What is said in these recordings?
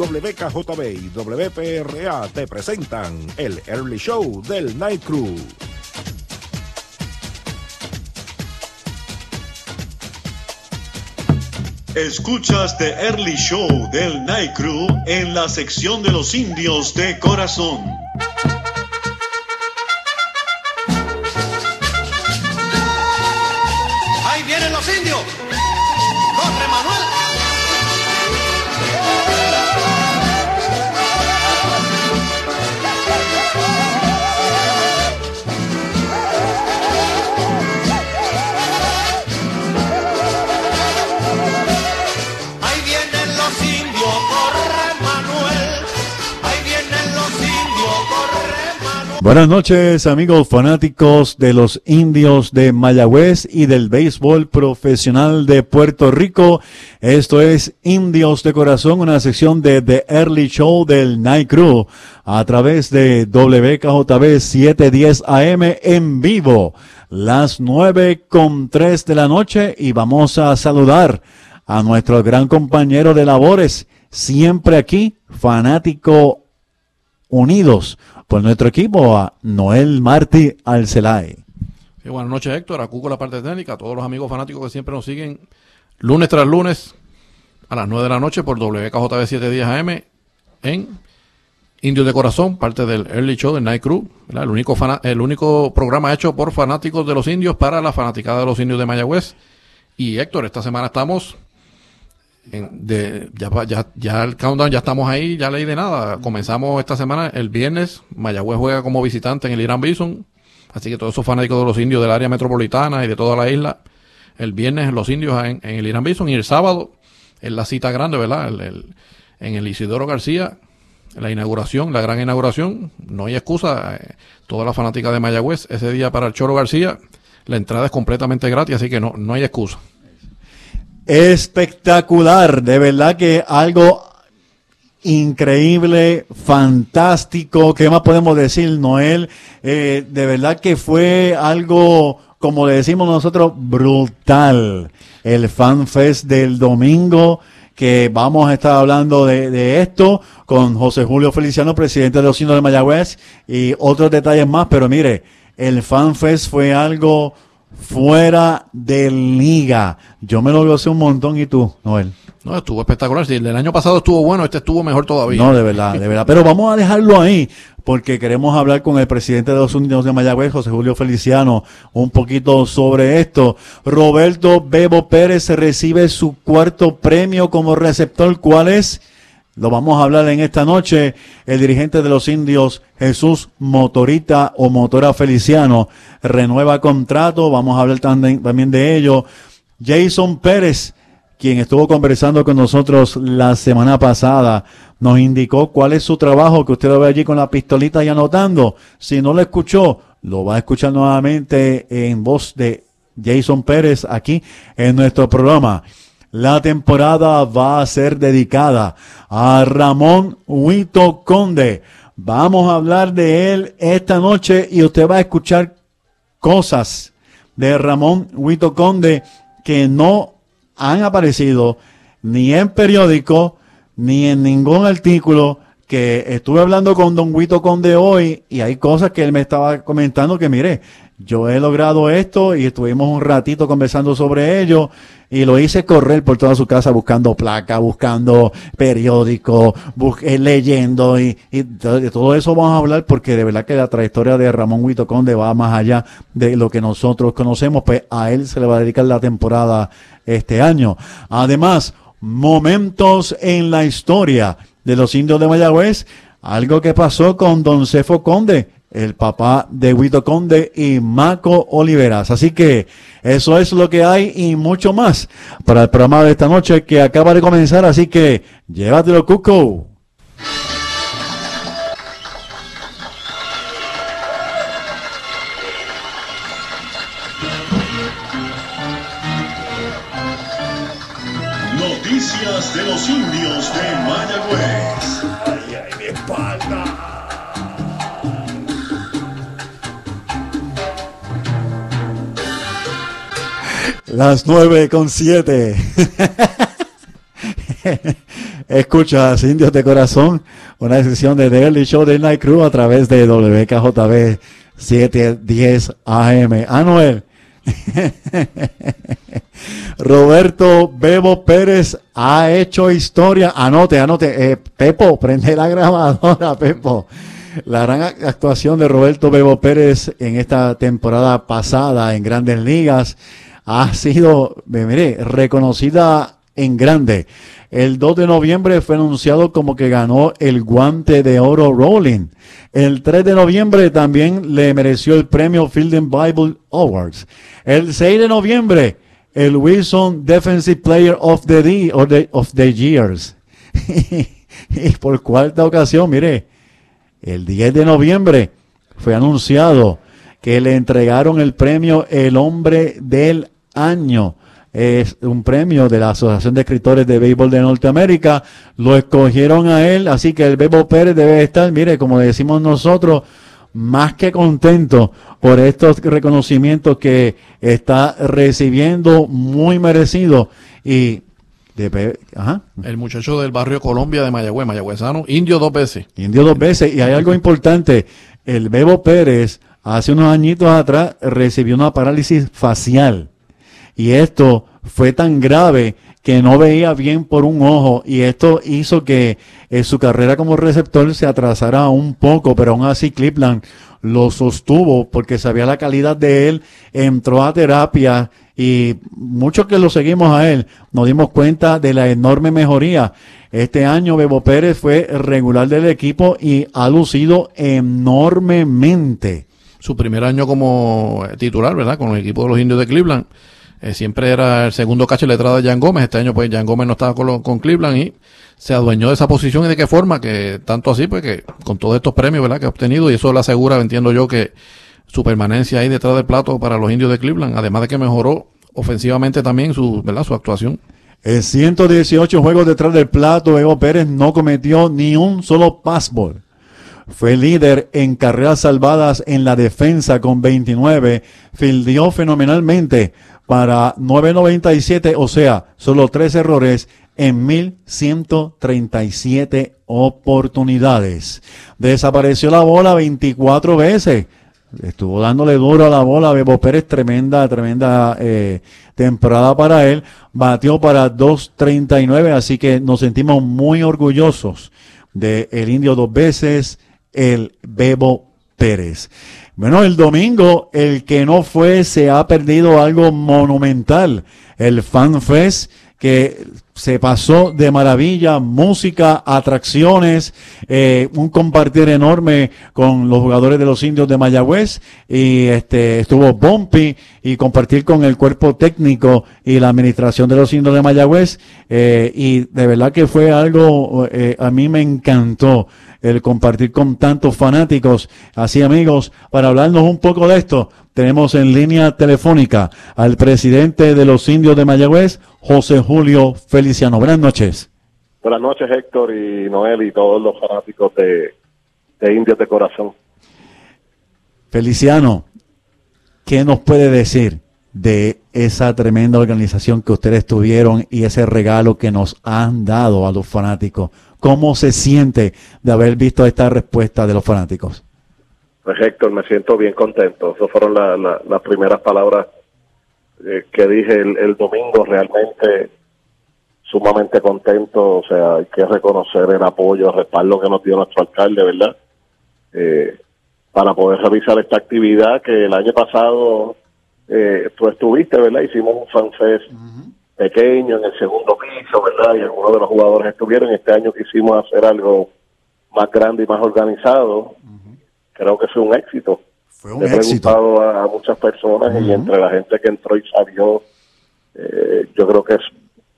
WKJB y WPRA te presentan el Early Show del Night Crew. Escuchas The Early Show del Night Crew en la sección de los indios de corazón. Buenas noches amigos fanáticos de los indios de Mayagüez y del béisbol profesional de Puerto Rico. Esto es Indios de Corazón, una sección de The Early Show del Night Crew a través de WKJB 710 AM en vivo, las nueve con tres de la noche y vamos a saludar a nuestro gran compañero de labores, siempre aquí, fanático unidos por nuestro equipo, a Noel Martí Alcelay. Sí, buenas noches, Héctor. A Cuco, la parte técnica. A todos los amigos fanáticos que siempre nos siguen lunes tras lunes a las 9 de la noche por WKJB 710 AM en Indios de Corazón, parte del Early Show del Night Crew. El, único el único programa hecho por fanáticos de los indios para la fanaticada de los indios de Mayagüez. Y Héctor, esta semana estamos. De, ya, ya, ya el countdown, ya estamos ahí, ya leí de nada. Comenzamos esta semana, el viernes, Mayagüez juega como visitante en el Irán Bison. Así que todos esos fanáticos de los indios del área metropolitana y de toda la isla, el viernes los indios en, en el Irán Bison y el sábado es la cita grande, ¿verdad? El- el- en el Isidoro García, la inauguración, la gran inauguración, no hay excusa. eh, toda la fanática de Mayagüez, ese día para el Choro García, la entrada es completamente gratis, así que no, no hay excusa. Espectacular, de verdad que algo increíble, fantástico. ¿Qué más podemos decir, Noel? Eh, de verdad que fue algo, como le decimos nosotros, brutal. El Fan Fest del domingo, que vamos a estar hablando de, de esto con José Julio Feliciano, presidente de los Indios de Mayagüez, y otros detalles más. Pero mire, el Fan Fest fue algo fuera de liga. Yo me lo gocé un montón y tú, Noel. No, estuvo espectacular. Si el del año pasado estuvo bueno, este estuvo mejor todavía. No, de verdad, de verdad. Pero vamos a dejarlo ahí, porque queremos hablar con el presidente de los Unidos de Mayagüez, José Julio Feliciano, un poquito sobre esto. Roberto Bebo Pérez recibe su cuarto premio como receptor. ¿Cuál es? Lo vamos a hablar en esta noche. El dirigente de los indios, Jesús Motorita o Motora Feliciano, renueva contrato. Vamos a hablar también, de ello. Jason Pérez, quien estuvo conversando con nosotros la semana pasada, nos indicó cuál es su trabajo, que usted lo ve allí con la pistolita y anotando. Si no lo escuchó, lo va a escuchar nuevamente en voz de Jason Pérez aquí en nuestro programa. La temporada va a ser dedicada a Ramón Huito Conde. Vamos a hablar de él esta noche y usted va a escuchar cosas de Ramón Huito Conde que no han aparecido ni en periódico ni en ningún artículo que estuve hablando con Don Huito Conde hoy y hay cosas que él me estaba comentando que mire, yo he logrado esto y estuvimos un ratito conversando sobre ello y lo hice correr por toda su casa buscando placa, buscando periódico, bus- eh, leyendo y, y de todo eso vamos a hablar porque de verdad que la trayectoria de Ramón Huito Conde va más allá de lo que nosotros conocemos, pues a él se le va a dedicar la temporada este año. Además, momentos en la historia de los indios de Mayagüez, algo que pasó con Don Cefo Conde, el papá de Huito Conde y Maco Oliveras. Así que eso es lo que hay y mucho más para el programa de esta noche que acaba de comenzar. Así que llévatelo, Cuco. Las nueve con siete. Escuchas Indios de Corazón, una sesión de The Early Show del Night Crew a través de WKJB 710 AM. Anuel. Roberto Bebo Pérez ha hecho historia. Anote, anote. Eh, Pepo, prende la grabadora, Pepo. La gran actuación de Roberto Bebo Pérez en esta temporada pasada en Grandes Ligas ha sido, mire, reconocida en grande. El 2 de noviembre fue anunciado como que ganó el guante de oro Rolling. El 3 de noviembre también le mereció el premio Fielding Bible Awards. El 6 de noviembre, el Wilson Defensive Player of the, Day, of the Years. y por cuarta ocasión, mire, el 10 de noviembre fue anunciado que le entregaron el premio El Hombre del Año es un premio de la Asociación de Escritores de Béisbol de Norteamérica. Lo escogieron a él, así que el Bebo Pérez debe estar, mire, como decimos nosotros, más que contento por estos reconocimientos que está recibiendo, muy merecido. Y de, El muchacho del barrio Colombia de Mayagüez, mayagüezano, indio dos veces. Indio dos veces. Y hay algo importante, el Bebo Pérez hace unos añitos atrás recibió una parálisis facial. Y esto fue tan grave que no veía bien por un ojo y esto hizo que eh, su carrera como receptor se atrasara un poco, pero aún así Cleveland lo sostuvo porque sabía la calidad de él, entró a terapia y muchos que lo seguimos a él nos dimos cuenta de la enorme mejoría. Este año Bebo Pérez fue regular del equipo y ha lucido enormemente. Su primer año como titular, ¿verdad? Con el equipo de los indios de Cleveland eh, siempre era el segundo cacho letrado de Jan Gómez. Este año, pues, Jan Gómez no estaba con, con, Cleveland y se adueñó de esa posición y de qué forma, que tanto así, pues, que con todos estos premios, ¿verdad?, que ha obtenido y eso le asegura, entiendo yo, que su permanencia ahí detrás del plato para los indios de Cleveland, además de que mejoró ofensivamente también su, ¿verdad?, su actuación. En 118 juegos detrás del plato, Evo Pérez no cometió ni un solo passball. Fue líder en carreras salvadas en la defensa con 29. Fildió fenomenalmente para 9.97, o sea, solo tres errores en 1.137 oportunidades. Desapareció la bola 24 veces. Estuvo dándole duro a la bola. Bebo Pérez, tremenda, tremenda eh, temporada para él. Batió para 2.39, así que nos sentimos muy orgullosos de el indio dos veces, el Bebo Pérez. Bueno, el domingo, el que no fue se ha perdido algo monumental. El Fan Fest que se pasó de maravilla, música, atracciones, eh, un compartir enorme con los jugadores de los indios de Mayagüez y este estuvo Bumpy y compartir con el cuerpo técnico y la administración de los indios de Mayagüez eh, y de verdad que fue algo, eh, a mí me encantó el compartir con tantos fanáticos. Así amigos, para hablarnos un poco de esto, tenemos en línea telefónica al presidente de los indios de Mayagüez, José Julio Feliciano. Buenas noches. Buenas noches Héctor y Noel y todos los fanáticos de, de indios de corazón. Feliciano, ¿qué nos puede decir de esa tremenda organización que ustedes tuvieron y ese regalo que nos han dado a los fanáticos? ¿Cómo se siente de haber visto esta respuesta de los fanáticos? Pues Héctor, me siento bien contento. Esas fueron las primeras palabras eh, que dije el, domingo. Realmente sumamente contento. O sea, hay que reconocer el apoyo, el respaldo que nos dio nuestro alcalde, ¿verdad? Eh, para poder realizar esta actividad que el año pasado eh, tú estuviste, ¿verdad? Hicimos un fanfest pequeño en el segundo piso, ¿verdad? Y algunos de los jugadores estuvieron. Este año quisimos hacer algo más grande y más organizado. Creo que fue un éxito. Fue un éxito. A, muchas personas y entre la gente que entró y salió, eh, yo creo que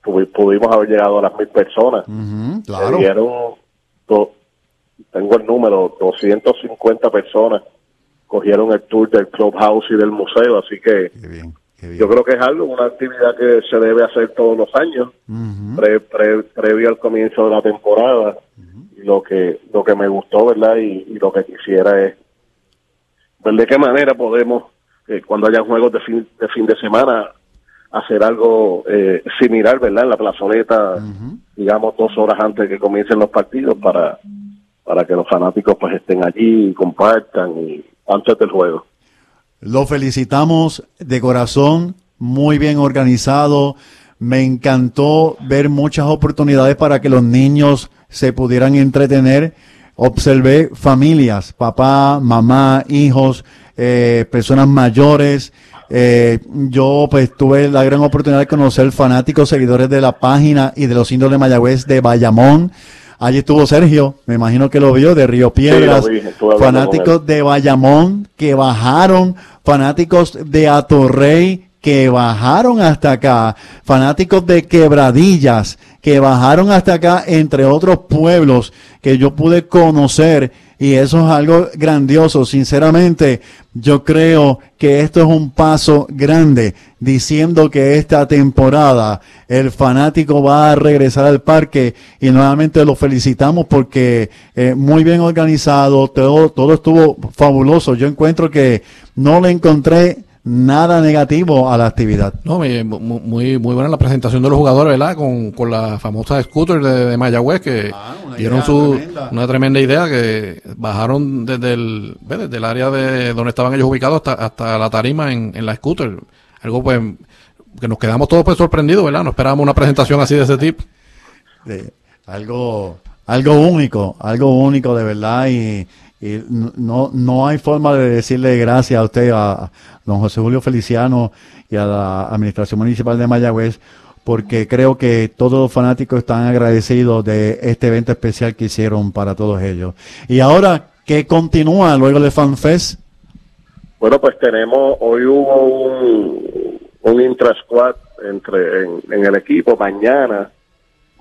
pudimos haber llegado a las mil personas. claro. tengo el número, 250 personas cogieron el tour del clubhouse y del museo, así que yo creo que es algo, una actividad que se debe hacer todos los años, previo al comienzo de la temporada. Y lo que lo que me gustó, ¿verdad? Y, lo que quisiera es ver de qué manera podemos, eh, cuando haya juegos de fin, de fin de semana, hacer algo eh, similar, ¿verdad? En la plazoleta, digamos, dos horas antes de que comiencen los partidos para, para que los fanáticos pues estén allí y compartan y antes del juego. Lo felicitamos de corazón, muy bien organizado. Me encantó ver muchas oportunidades para que los niños se pudieran entretener. Observé familias, papá, mamá, hijos, eh, personas mayores. Eh, yo pues tuve la gran oportunidad de conocer fanáticos, seguidores de la página y de los indios de Mayagüez de Bayamón. Allí estuvo Sergio, me imagino que lo vio, de Río Piedras, Sí, vi, fanáticos de Bayamón que bajaron, fanáticos de Atorrey que bajaron hasta acá, fanáticos de Quebradillas que bajaron hasta acá, entre otros pueblos que yo pude conocer y eso es algo grandioso. Sinceramente, yo creo que esto es un paso grande diciendo que esta temporada el fanático va a regresar al parque y nuevamente lo felicitamos porque eh, muy bien organizado, todo, todo estuvo fabuloso. Yo encuentro que no le encontré nada negativo a la actividad. No, mi- mu- muy, muy buena la presentación de los jugadores, ¿verdad? Con, con la famosa scooter de, de Mayagüez que Ah, dieron idea su, tremenda. una tremenda idea que bajaron desde el, ¿ves? desde el área de donde estaban ellos ubicados hasta, hasta la tarima en, en la scooter. Algo pues que nos quedamos todos pues sorprendidos, ¿verdad? No esperábamos una presentación así de ese tipo. algo algo único, algo único de verdad y, y no, no hay forma de decirle gracias a usted, a don José Julio Feliciano y a la Administración Municipal de Mayagüez, porque creo que todos los fanáticos están agradecidos de este evento especial que hicieron para todos ellos. Y ahora, ¿qué continúa luego del FanFest? Bueno, pues tenemos, hoy hubo un, un intra-squad entre, en, en el equipo. Mañana,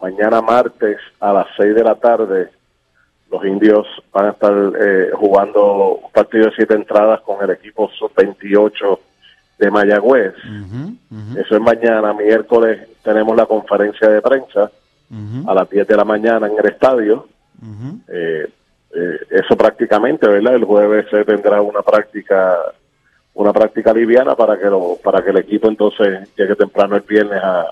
mañana martes a las 6 de la tarde, los indios van a estar eh, jugando un partido de siete entradas con el equipo sub-28 de Mayagüez. Eso es mañana, miércoles tenemos la conferencia de prensa a las 10 de la mañana en el estadio. Eh, eh, eso prácticamente, ¿verdad? El jueves se tendrá una práctica una práctica liviana para que lo, para que el equipo entonces llegue temprano el viernes a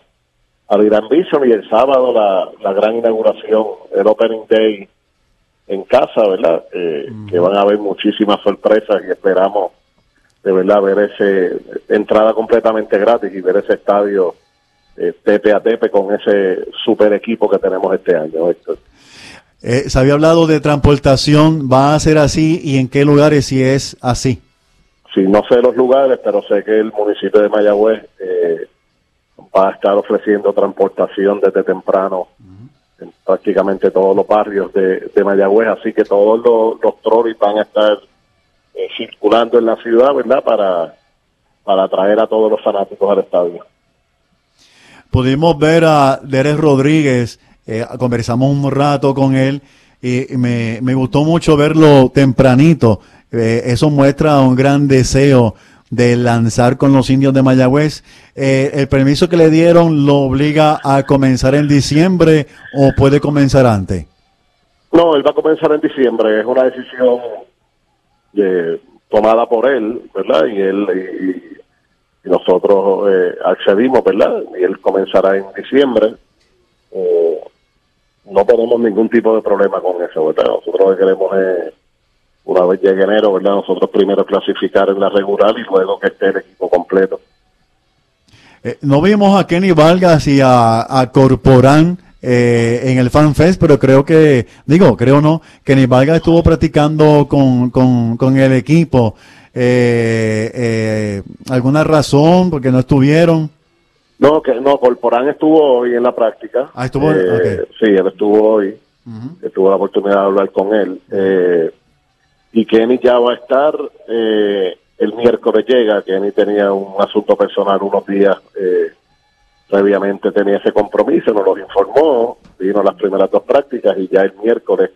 al Irán Bison y el sábado la, la gran inauguración, el Opening Day en casa, ¿verdad? Eh, Que van a haber muchísimas sorpresas y esperamos de verdad ver ese entrada completamente gratis y ver ese estadio eh, tepe a tepe con ese super equipo que tenemos este año. Héctor. Eh, se había hablado de transportación, ¿va a ser así y en qué lugares si es así? Sí, no sé los lugares, pero sé que el municipio de Mayagüez eh, va a estar ofreciendo transportación desde temprano en prácticamente todos los barrios de, de Mayagüez, así que todos los, los trolis van a estar eh, circulando en la ciudad, ¿verdad? Para, para atraer a todos los fanáticos al estadio. Pudimos ver a Derek Rodríguez, eh, conversamos un rato con él y me, me gustó mucho verlo tempranito. Eh, eso muestra un gran deseo de lanzar con los indios de Mayagüez. Eh, ¿El permiso que le dieron lo obliga a comenzar en diciembre o puede comenzar antes? No, él va a comenzar en diciembre, es una decisión eh, tomada por él, ¿verdad? Y él y, nosotros eh, accedimos, ¿verdad? Y él comenzará en diciembre. Eh, no tenemos ningún tipo de problema con eso, ¿verdad? Nosotros lo que queremos es, una vez llegue enero, ¿verdad? Nosotros primero clasificar en la regular y luego que esté el equipo completo. Eh, no vimos a Kenny Vargas y a, a Corporán eh, en el FanFest, pero creo que, digo, creo no, Kenny Vargas estuvo practicando con, con, con el equipo. Eh, eh, ¿Alguna razón porque no estuvieron? No, que no, Corporán estuvo hoy en la práctica. Ah, estuvo- Eh, ok. Sí, él estuvo hoy. Tuve la oportunidad de hablar con él. Eh, y Kenny ya va a estar, eh, el miércoles llega. Kenny tenía un asunto personal unos días, eh, previamente tenía ese compromiso, nos los informó, vino las primeras dos prácticas y ya el miércoles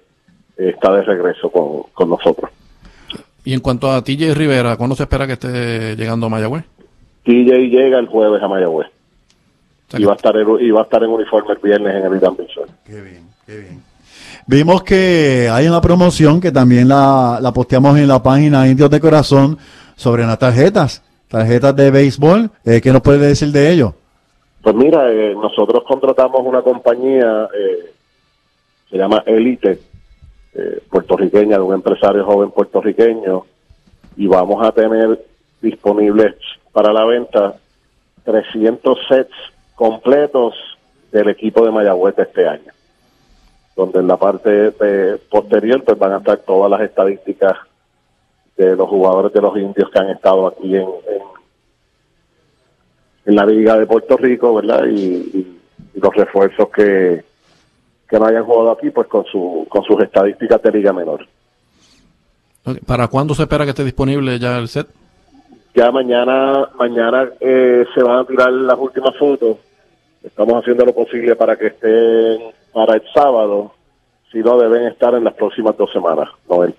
eh, está de regreso con, con nosotros. Y en cuanto a TJ Rivera, ¿cuándo se espera que esté llegando a Mayagüez? TJ llega el jueves a Mayagüez. O sea Y va a estar en, y va a estar en uniforme el viernes en el Irán. Qué bien, qué bien. Vimos que hay una promoción que también la, la posteamos en la página Indios de Corazón sobre las tarjetas tarjetas de béisbol. Eh, ¿Qué nos puede decir de ello? Pues mira, eh, nosotros contratamos una compañía, eh, se llama Elite, eh, puertorriqueña, de un empresario joven puertorriqueño, y vamos a tener disponibles para la venta 300 sets completos del equipo de Mayagüez este año, donde en la parte de- posterior pues van a estar todas las estadísticas de los jugadores de los indios que han estado aquí en, en, en la Liga de Puerto Rico, ¿verdad? Y, y- y los refuerzos que, que no hayan jugado aquí, pues con, su, con sus estadísticas de Liga Menor. ¿Para cuándo se espera que esté disponible ya el set? Ya mañana, mañana eh, se van a tirar las últimas fotos. Estamos haciendo lo posible para que estén para el sábado. Si no, deben estar en las próximas dos semanas, Noel.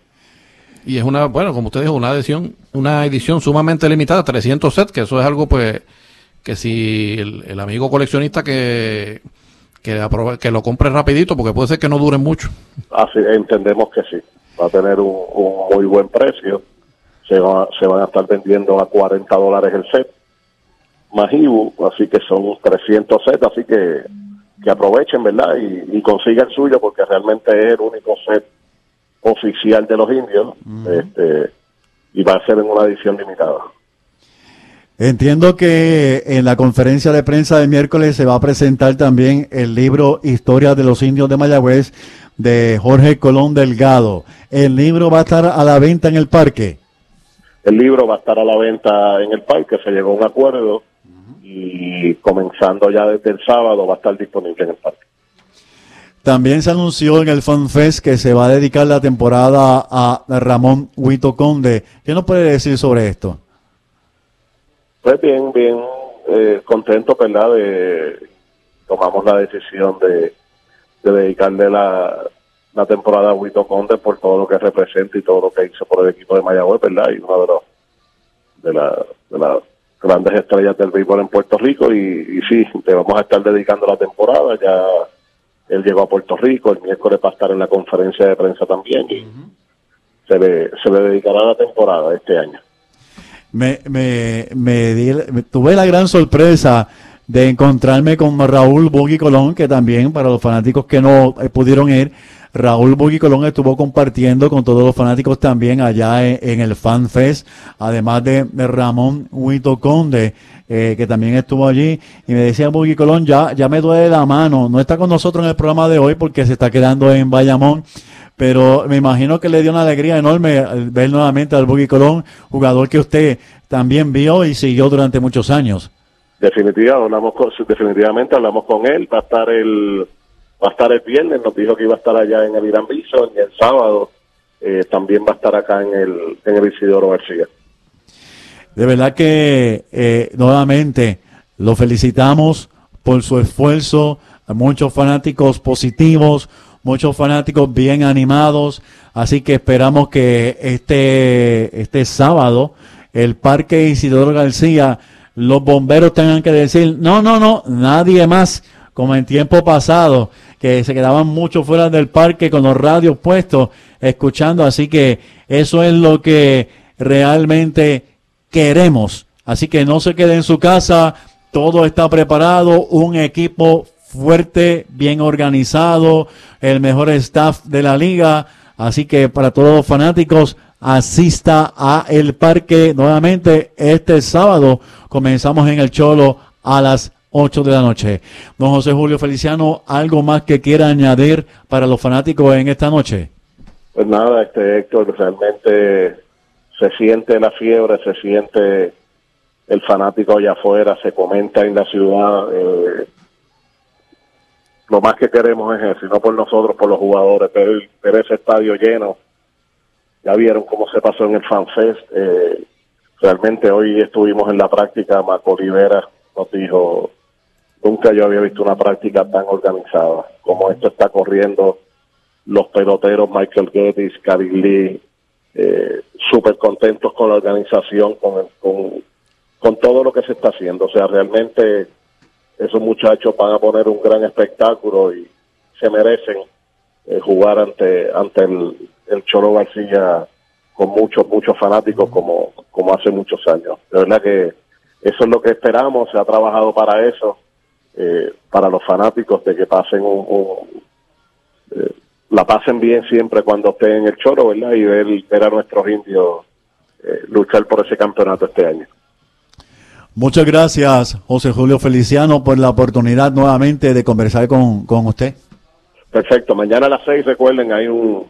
Y es una, bueno, como usted dijo, una edición, una edición sumamente limitada, 300 sets, que eso es algo pues que si el, el amigo coleccionista que que, aprove- que lo compre rapidito, porque puede ser que no dure mucho. Así entendemos que sí. Va a tener un, un muy buen precio. Se, va- se van a estar vendiendo a 40 dólares el set. Más IBU, así que son 300 sets, así que, que aprovechen, ¿verdad? Y, y consigan el suyo porque realmente es el único set oficial de los indios. este, y va a ser en una edición limitada. Entiendo que en la conferencia de prensa de miércoles se va a presentar también el libro Historia de los Indios de Mayagüez de Jorge Colón Delgado. El libro va a estar a la venta en el parque. El libro va a estar a la venta en el parque, se llegó a un acuerdo y comenzando ya desde el sábado va a estar disponible en el parque. También se anunció en el FanFest que se va a dedicar la temporada a Ramón Huito Conde. ¿Qué nos puede decir sobre esto? Pues bien, bien eh, contento, ¿verdad? De, tomamos la decisión de, de dedicarle la, la temporada a Huito Conde por todo lo que representa y todo lo que hizo por el equipo de Mayagüez, ¿verdad? Y uno de los de, la, de las grandes estrellas del béisbol en Puerto Rico y, y sí, le vamos a estar dedicando la temporada. Ya él llegó a Puerto Rico, el miércoles va a estar en la conferencia de prensa también y se, le, se le dedicará la temporada este año. Me, me, me, di- me- tuve la gran sorpresa de encontrarme con Raúl Bugui Colón, que también para los fanáticos que no pudieron ir, Raúl Bugui Colón estuvo compartiendo con todos los fanáticos también allá en, en el Fan Fest, además de, Ramón Huito Conde, eh, que también estuvo allí, y me decía Bugui Colón, ya, ya me duele la mano, no está con nosotros en el programa de hoy porque se está quedando en Bayamón, pero me imagino que le dio una alegría enorme ver nuevamente al Buggy Colón, jugador que usted también vio y siguió durante muchos años. Definitiva, hablamos con, definitivamente hablamos con él, va a estar el va a estar el viernes, nos dijo que iba a estar allá en el Irán Bison y el sábado eh, también va a estar acá en el, en el Isidoro García. De verdad que eh, nuevamente lo felicitamos por su esfuerzo, muchos fanáticos positivos, muchos fanáticos bien animados, así que esperamos que este, este sábado el Parque Isidoro García, los bomberos tengan que decir, no, no, no, nadie más, como en tiempo pasado, que se quedaban mucho fuera del parque con los radios puestos, escuchando, así que eso es lo que realmente queremos. Así que no se quede en su casa, todo está preparado, un equipo fuerte, bien organizado, el mejor staff de la liga. Así que para todos los fanáticos, asista a el parque nuevamente este sábado. Comenzamos en el Cholo a las 8 de la noche. Don José Julio Feliciano, ¿algo más que quiera añadir para los fanáticos en esta noche? Pues nada, este Héctor, realmente se siente la fiebre, se siente el fanático allá afuera, se comenta en la ciudad. eh, lo más que queremos es eso, no por nosotros, por los jugadores, pero ver ese estadio lleno. Ya vieron cómo se pasó en el FanFest. Eh, realmente hoy estuvimos en la práctica, Marco Olivera nos dijo, nunca yo había visto una práctica tan organizada, como esto está corriendo los peloteros Michael Geddes, Cary Lee, eh, súper contentos con la organización, con, con, con todo lo que se está haciendo. O sea, realmente esos muchachos van a poner un gran espectáculo y se merecen eh, jugar ante ante el, el Cholo García con muchos, muchos fanáticos como, como hace muchos años. De verdad que eso es lo que esperamos, se ha trabajado para eso, eh, para los fanáticos, de que pasen un, un- eh, la pasen bien siempre cuando estén en el choro, ¿verdad? Y ver, ver a nuestros indios eh, luchar por ese campeonato este año. Muchas gracias, José Julio Feliciano, por la oportunidad nuevamente de conversar con, con usted. Perfecto, mañana a las seis, recuerden, hay un,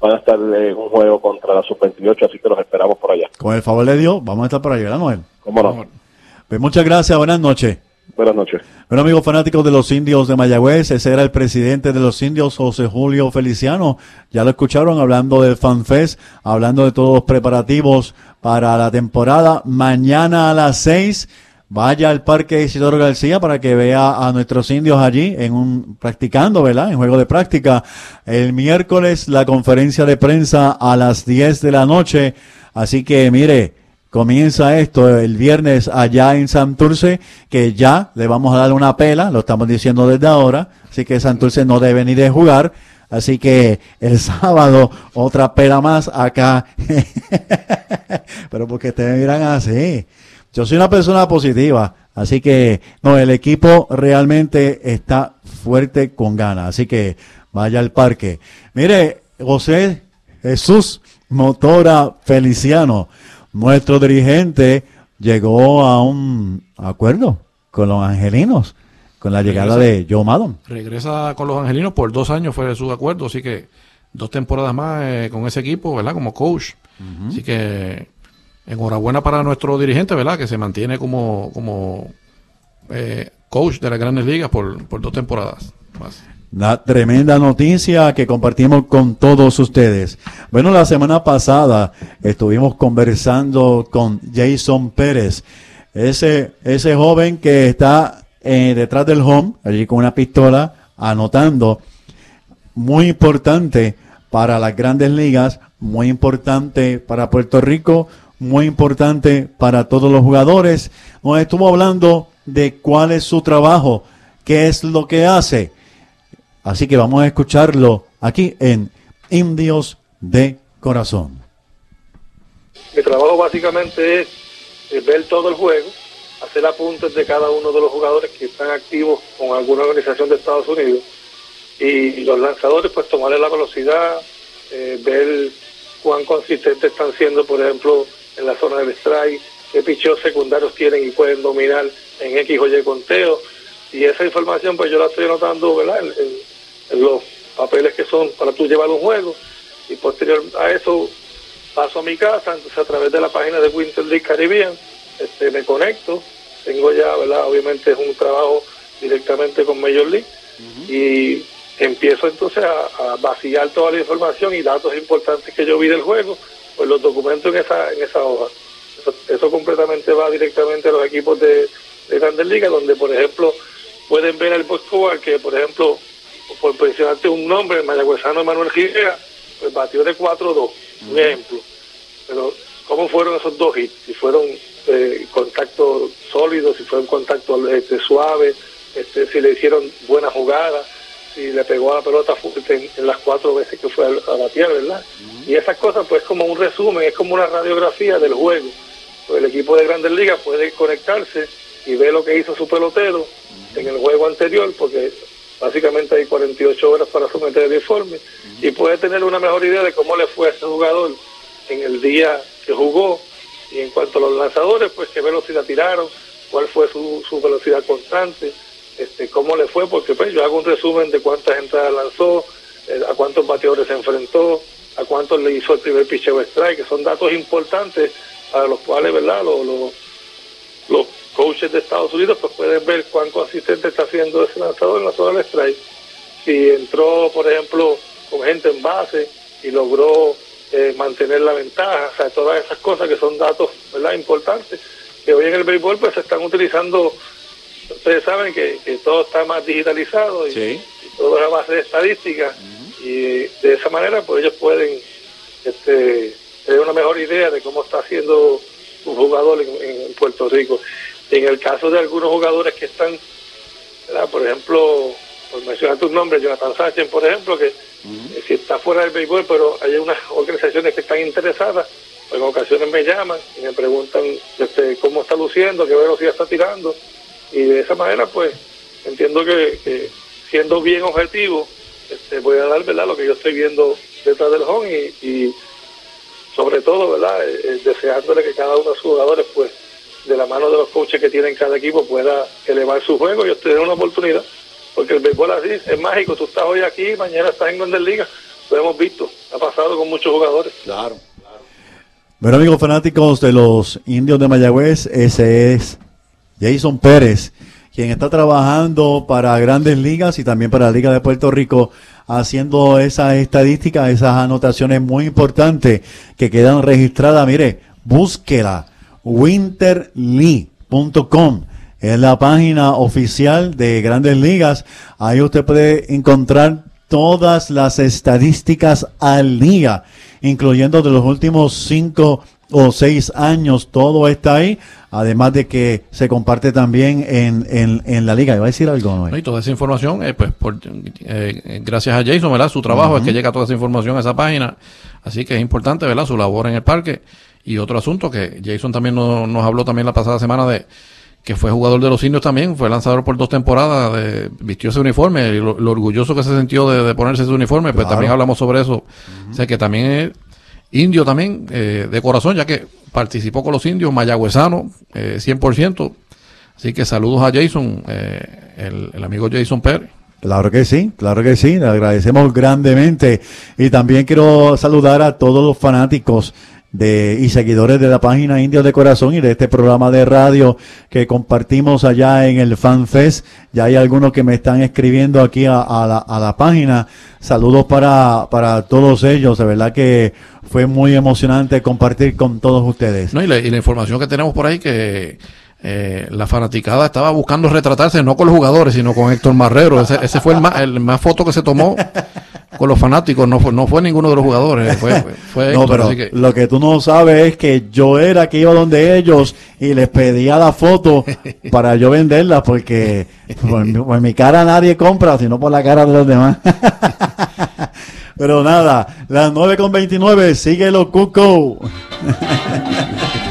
van a estar eh, un juego contra la sub-28, así que los esperamos por allá. Con el favor de Dios, vamos a estar por ¿verdad, Noel? ¿Cómo no? Pues muchas gracias, buenas noches. Buenas noches. Bueno, amigos fanáticos de los indios de Mayagüez, ese era el presidente de los indios, José Julio Feliciano. Ya lo escucharon hablando del FanFest, hablando de todos los preparativos para la temporada. Mañana a las seis, vaya al Parque Isidoro García para que vea a nuestros indios allí en un practicando, ¿verdad? En juego de práctica. El miércoles la conferencia de prensa a las 10 de la noche. Así que mire, Comienza esto el viernes allá en Santurce, que ya le vamos a dar una pela, lo estamos diciendo desde ahora, así que Santurce no debe ni de jugar, así que el sábado otra pela más acá. Pero porque me miran así. Yo soy una persona positiva, así que no, el equipo realmente está fuerte con ganas, así que vaya al parque. Mire, José Jesús Motora Feliciano, nuestro dirigente llegó a un acuerdo con los angelinos, con la llegada de Joe Maddon. Regresa con los angelinos por dos años fue su acuerdo, así que dos temporadas más eh, con ese equipo, ¿verdad? Como coach. Así que enhorabuena para nuestro dirigente, ¿verdad? Que se mantiene como, como eh, coach de las grandes ligas por, por dos temporadas más. Una tremenda noticia que compartimos con todos ustedes. Bueno, la semana pasada estuvimos conversando con Jason Pérez, ese, ese joven que está eh, detrás del home, allí con una pistola, anotando. Muy importante para las grandes ligas, muy importante para Puerto Rico, muy importante para todos los jugadores. Nos estuvo hablando de cuál es su trabajo, qué es lo que hace. Así que vamos a escucharlo aquí en Indios de Corazón. Mi trabajo básicamente es ver todo el juego, hacer apuntes de cada uno de los jugadores que están activos con alguna organización de Estados Unidos y los lanzadores pues tomarle la velocidad, eh, ver cuán consistentes están siendo, por ejemplo, en la zona del strike, qué picheos secundarios tienen y pueden dominar en X o Y conteo. Y esa información pues yo la estoy anotando ¿verdad? En- en los papeles que son para tú llevar un juego y posterior a eso paso a mi casa, entonces a través de la página de Winter League Caribbean este, me conecto, tengo ya, ¿verdad? Obviamente es un trabajo directamente con Major League y empiezo entonces a, a vaciar toda la información y datos importantes que yo vi del juego, pues los documento en esa, en esa hoja. Eso, eso completamente va directamente a los equipos de, de Grandes Ligas, donde por ejemplo pueden ver el score que por ejemplo, por mencionarte un nombre, el mayagüezano Manuel Gigea, pues batió de 4-2, un ejemplo. Pero, ¿cómo fueron esos dos hits? Si fueron eh, contactos sólidos, si fueron contactos este, suaves, este, si le hicieron buena jugada, si le pegó a la pelota fuerte en, en las cuatro veces que fue a, a batear, ¿verdad? Y esas cosas, pues, como un resumen, es como una radiografía del juego. Pues el equipo de Grandes Ligas puede conectarse y ver lo que hizo su pelotero en el juego anterior, porque básicamente hay 48 horas para someter el informe y puede tener una mejor idea de cómo le fue a ese jugador en el día que jugó y en cuanto a los lanzadores pues qué velocidad tiraron cuál fue su, su velocidad constante este cómo le fue porque pues yo hago un resumen de cuántas entradas lanzó eh, a cuántos bateadores se enfrentó a cuántos le hizo el primer picheo strike que son datos importantes para los cuales verdad los, los, los coaches de Estados Unidos pues pueden ver cuán consistente está haciendo ese lanzador en la zona del strike. Si entró, por ejemplo, con gente en base y logró eh, mantener la ventaja, o sea, todas esas cosas que son datos ¿verdad? importantes, que hoy en el béisbol pues se están utilizando, ustedes saben que, que todo está más digitalizado y, y todo es a base de estadísticas y de esa manera pues ellos pueden este, tener una mejor idea de cómo está haciendo jugador en, en Puerto Rico. En el caso de algunos jugadores que están, ¿verdad? por ejemplo, por mencionar tu nombre, Jonathan Sánchez, por ejemplo, que Si está fuera del béisbol, pero hay unas organizaciones que están interesadas, en ocasiones me llaman y me preguntan este, cómo está luciendo, qué velocidad está tirando, y de esa manera, pues, entiendo que, que siendo bien objetivo, este, voy a dar, ¿verdad?, lo que yo estoy viendo detrás del home y, y sobre todo, ¿verdad?, Eh, eh, deseándole que cada uno de sus jugadores, pues, de la mano de los coaches que tienen cada equipo pueda elevar su juego y obtener una oportunidad. Porque el béisbol así es mágico. Tú estás hoy aquí, mañana estás en Grandes Ligas. Lo hemos visto. Ha pasado con muchos jugadores. Claro. Bueno, amigos fanáticos de los indios de Mayagüez, ese es Jason Pérez, quien está trabajando para grandes ligas y también para la Liga de Puerto Rico, haciendo esas estadísticas, esas anotaciones muy importantes que quedan registradas. Mire, búsquela, winterlee.com. Es la página oficial de Grandes Ligas. Ahí usted puede encontrar todas las estadísticas al día, incluyendo de los últimos cinco o seis años. Todo está ahí. Además de que se comparte también en, en, en la liga. ¿Iba a decir algo? Noé? ¿no? Y toda esa información, eh, pues, por, eh, gracias a Jason, ¿verdad? Su trabajo es que llega toda esa información a esa página. Así que es importante, ¿verdad? Su labor en el parque. Y otro asunto que Jason también no- nos habló también la pasada semana de que fue jugador de los indios también, fue lanzador por dos temporadas, de- vistió ese uniforme, y lo, lo orgulloso que se sintió de, de ponerse ese uniforme, pues Claro. también hablamos sobre eso. O sea que también indio también, eh, de corazón, ya que participó con los indios, mayagüezano, eh, 100%. Así que saludos a Jason, eh, el, el amigo Jason Pérez. Claro que sí, claro que sí, le agradecemos grandemente. Y también quiero saludar a todos los fanáticos de y seguidores de la página Indios de Corazón y de este programa de radio que compartimos allá en el FanFest. Ya hay algunos que me están escribiendo aquí a, la, a la página. Saludos para, para todos ellos, de verdad que fue muy emocionante compartir con todos ustedes. No, y, la, información que tenemos por ahí que eh, la fanaticada estaba buscando retratarse no con los jugadores, sino con Héctor Marrero. Ese, fue el el más foto que se tomó con los fanáticos. No fue, no fue ninguno de los jugadores. Fue, fue- fue No, Héctor, pero que- lo que tú no sabes es que yo era que iba donde ellos y les pedía la foto para yo venderla porque por, mi- por mi cara nadie compra, sino por la cara de los demás. Pero nada, las 9 con 29, síguelo, Cuco.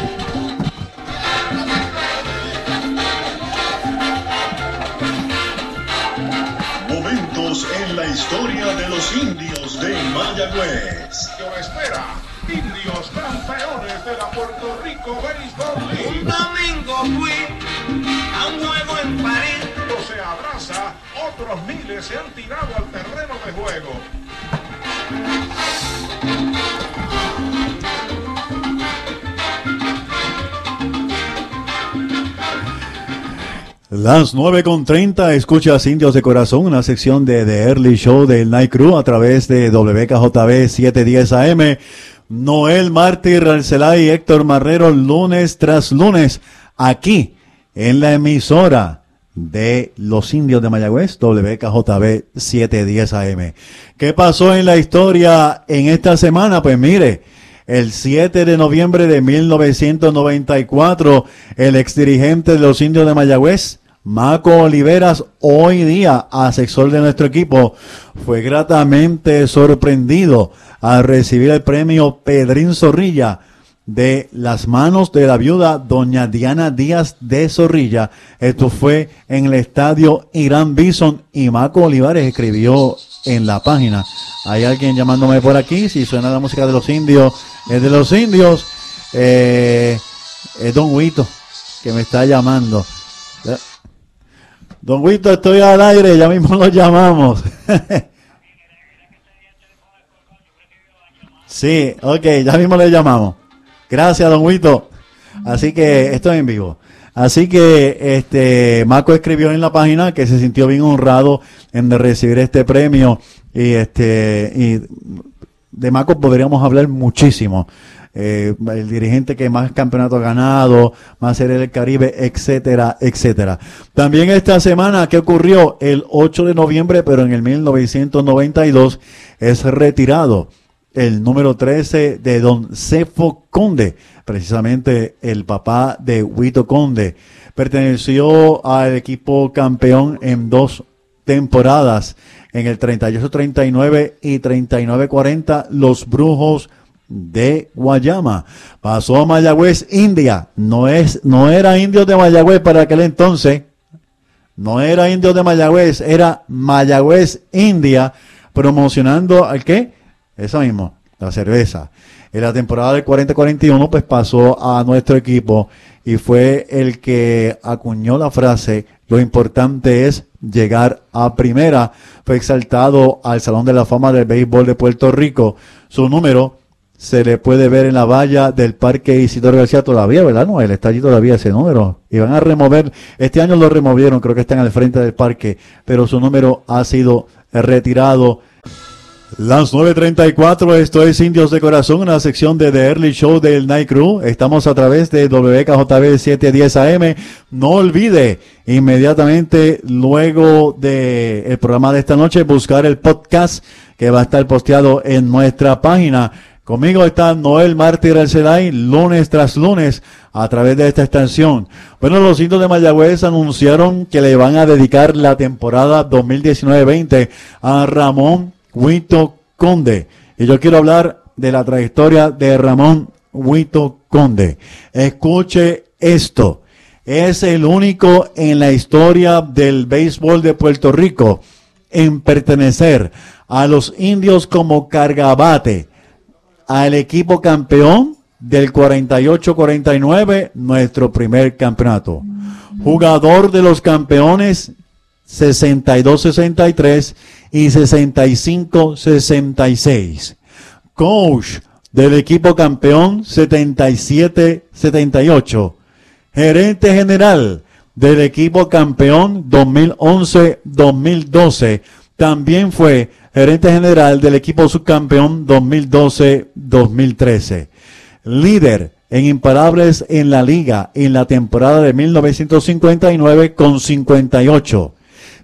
Las 9 con 30, escuchas Indios de Corazón, una sección de The Early Show del Night Crew a través de WKJB 710 AM. Noel Mártir, Arcelay y Héctor Marrero, lunes tras lunes, aquí en la emisora de los indios de Mayagüez, WKJB 710 AM. ¿Qué pasó en la historia en esta semana? Pues mire, el 7 de noviembre de 1994, el exdirigente de los indios de Mayagüez, Maco Oliveras, hoy día asesor de nuestro equipo, fue gratamente sorprendido al recibir el premio Pedrín Zorrilla de las manos de la viuda doña Diana Díaz de Zorrilla. Esto fue en el estadio Irán Bison y Maco Olivares escribió en la página. Hay alguien llamándome por aquí, si suena la música de los indios, es de los indios. Eh, es Don Huito que me está llamando. Don Huito, estoy al aire, ya mismo lo llamamos. sí, ok, ya mismo le llamamos. Gracias, don Huito. Así que estoy en vivo. Así que este Marco escribió en la página que se sintió bien honrado en recibir este premio y este y de Marco podríamos hablar muchísimo. Eh, el dirigente que más campeonatos ha ganado, más serie del Caribe, etcétera, etcétera. También esta semana, ¿qué ocurrió? El 8 de noviembre, pero en el 1992, es retirado el número 13 de don Cefo Conde, precisamente el papá de Huito Conde. Perteneció al equipo campeón en dos temporadas. En el 38-39 y 39-40, los Brujos de Guayama. Pasó a Mayagüez, India. No, es, no era indio de Mayagüez para aquel entonces. No era indio de Mayagüez, era Mayagüez, India, promocionando al qué? Eso mismo, la cerveza. En la temporada del 40-41, pues pasó a nuestro equipo y fue el que acuñó la frase, lo importante es llegar a primera. Fue exaltado al Salón de la Fama del Béisbol de Puerto Rico. Su número se le puede ver en la valla del Parque Isidoro García todavía, ¿verdad? No, él está allí todavía ese número. Y van a remover, este año lo removieron, creo que están al frente del parque, pero su número ha sido retirado. Las 9.34, esto es Indios de Corazón, una sección de The Early Show del Night Crew. Estamos a través de WKJB 710 AM. No olvide inmediatamente luego de el programa de esta noche buscar el podcast que va a estar posteado en nuestra página. Conmigo está Noel Mártir Arcelay, lunes tras lunes, a través de esta extensión. Bueno, los indios de Mayagüez anunciaron que le van a dedicar la temporada 2019-20 a Ramón Huito Conde. Y yo quiero hablar de la trayectoria de Ramón Huito Conde. Escuche esto. Es el único en la historia del béisbol de Puerto Rico en pertenecer a los indios como cargabate al equipo campeón del 48-49, nuestro primer campeonato. Jugador de los campeones 62-63 y 65-66. Coach del equipo campeón 77-78. Gerente general del equipo campeón 2011-2012. También fue gerente general del equipo subcampeón 2012-2013. Líder en imparables en la liga en la temporada de 1959 con 58.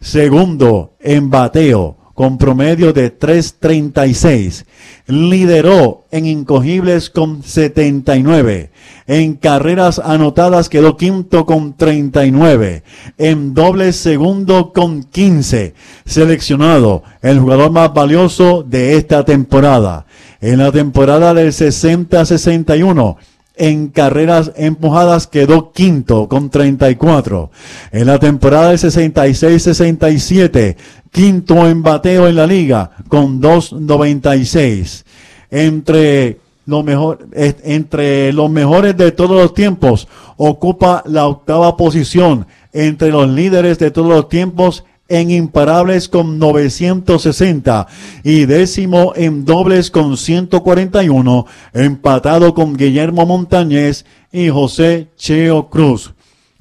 Segundo en bateo con promedio de 3.36. Lideró en incogibles con 79. En carreras anotadas quedó quinto con 39. En dobles segundo con 15. Seleccionado el jugador más valioso de esta temporada. En la temporada del 60-61 en carreras empujadas quedó quinto con 34. En la temporada del 66-67, quinto en bateo en la liga con 2.96. Entre lo mejor, entre los mejores de todos los tiempos, ocupa la octava posición entre los líderes de todos los tiempos en imparables con 960 y décimo en dobles con 141, empatado con Guillermo Montañez y José Cheo Cruz.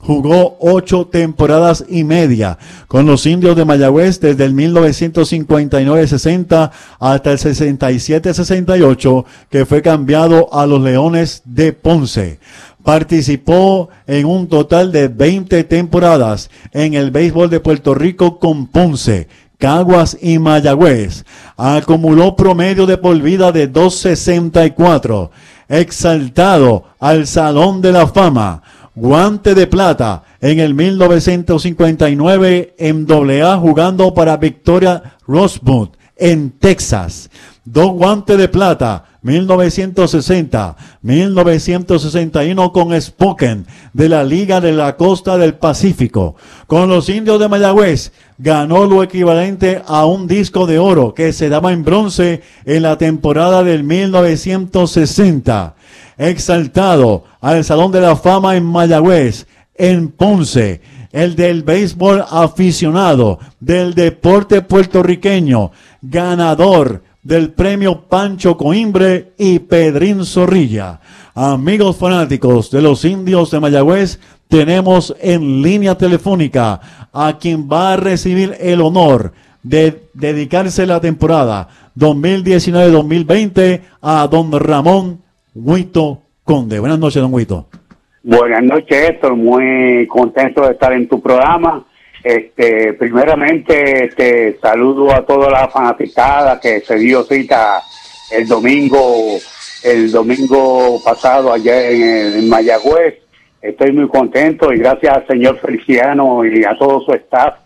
Jugó ocho temporadas y media con los indios de Mayagüez desde el 1959-60 hasta el 67-68 que fue cambiado a los Leones de Ponce. Participó en un total de 20 temporadas en el béisbol de Puerto Rico con Ponce, Caguas y Mayagüez. Acumuló promedio de por vida de 264. Exaltado al Salón de la Fama. Guante de plata en el 1959 en AA jugando para Victoria Rosewood en Texas. Dos guantes de plata 1960, 1961 con Spoken de la Liga de la Costa del Pacífico. Con los indios de Mayagüez ganó lo equivalente a un disco de oro que se daba en bronce en la temporada del 1960. Exaltado al Salón de la Fama en Mayagüez, en Ponce el del béisbol aficionado, del deporte puertorriqueño, ganador del premio Pancho Coimbre y Pedrín Zorrilla. Amigos fanáticos de los indios de Mayagüez, tenemos en línea telefónica a quien va a recibir el honor de dedicarse la temporada 2019-2020 a don Ramón Huito Conde. Buenas noches, don Huito. Buenas noches, Héctor. Muy contento de estar en tu programa este, primeramente, este, saludo a toda la fanaticada que se dio cita el domingo, el domingo pasado allá en, Mayagüez. Estoy muy contento y gracias al señor Feliciano y a todo su staff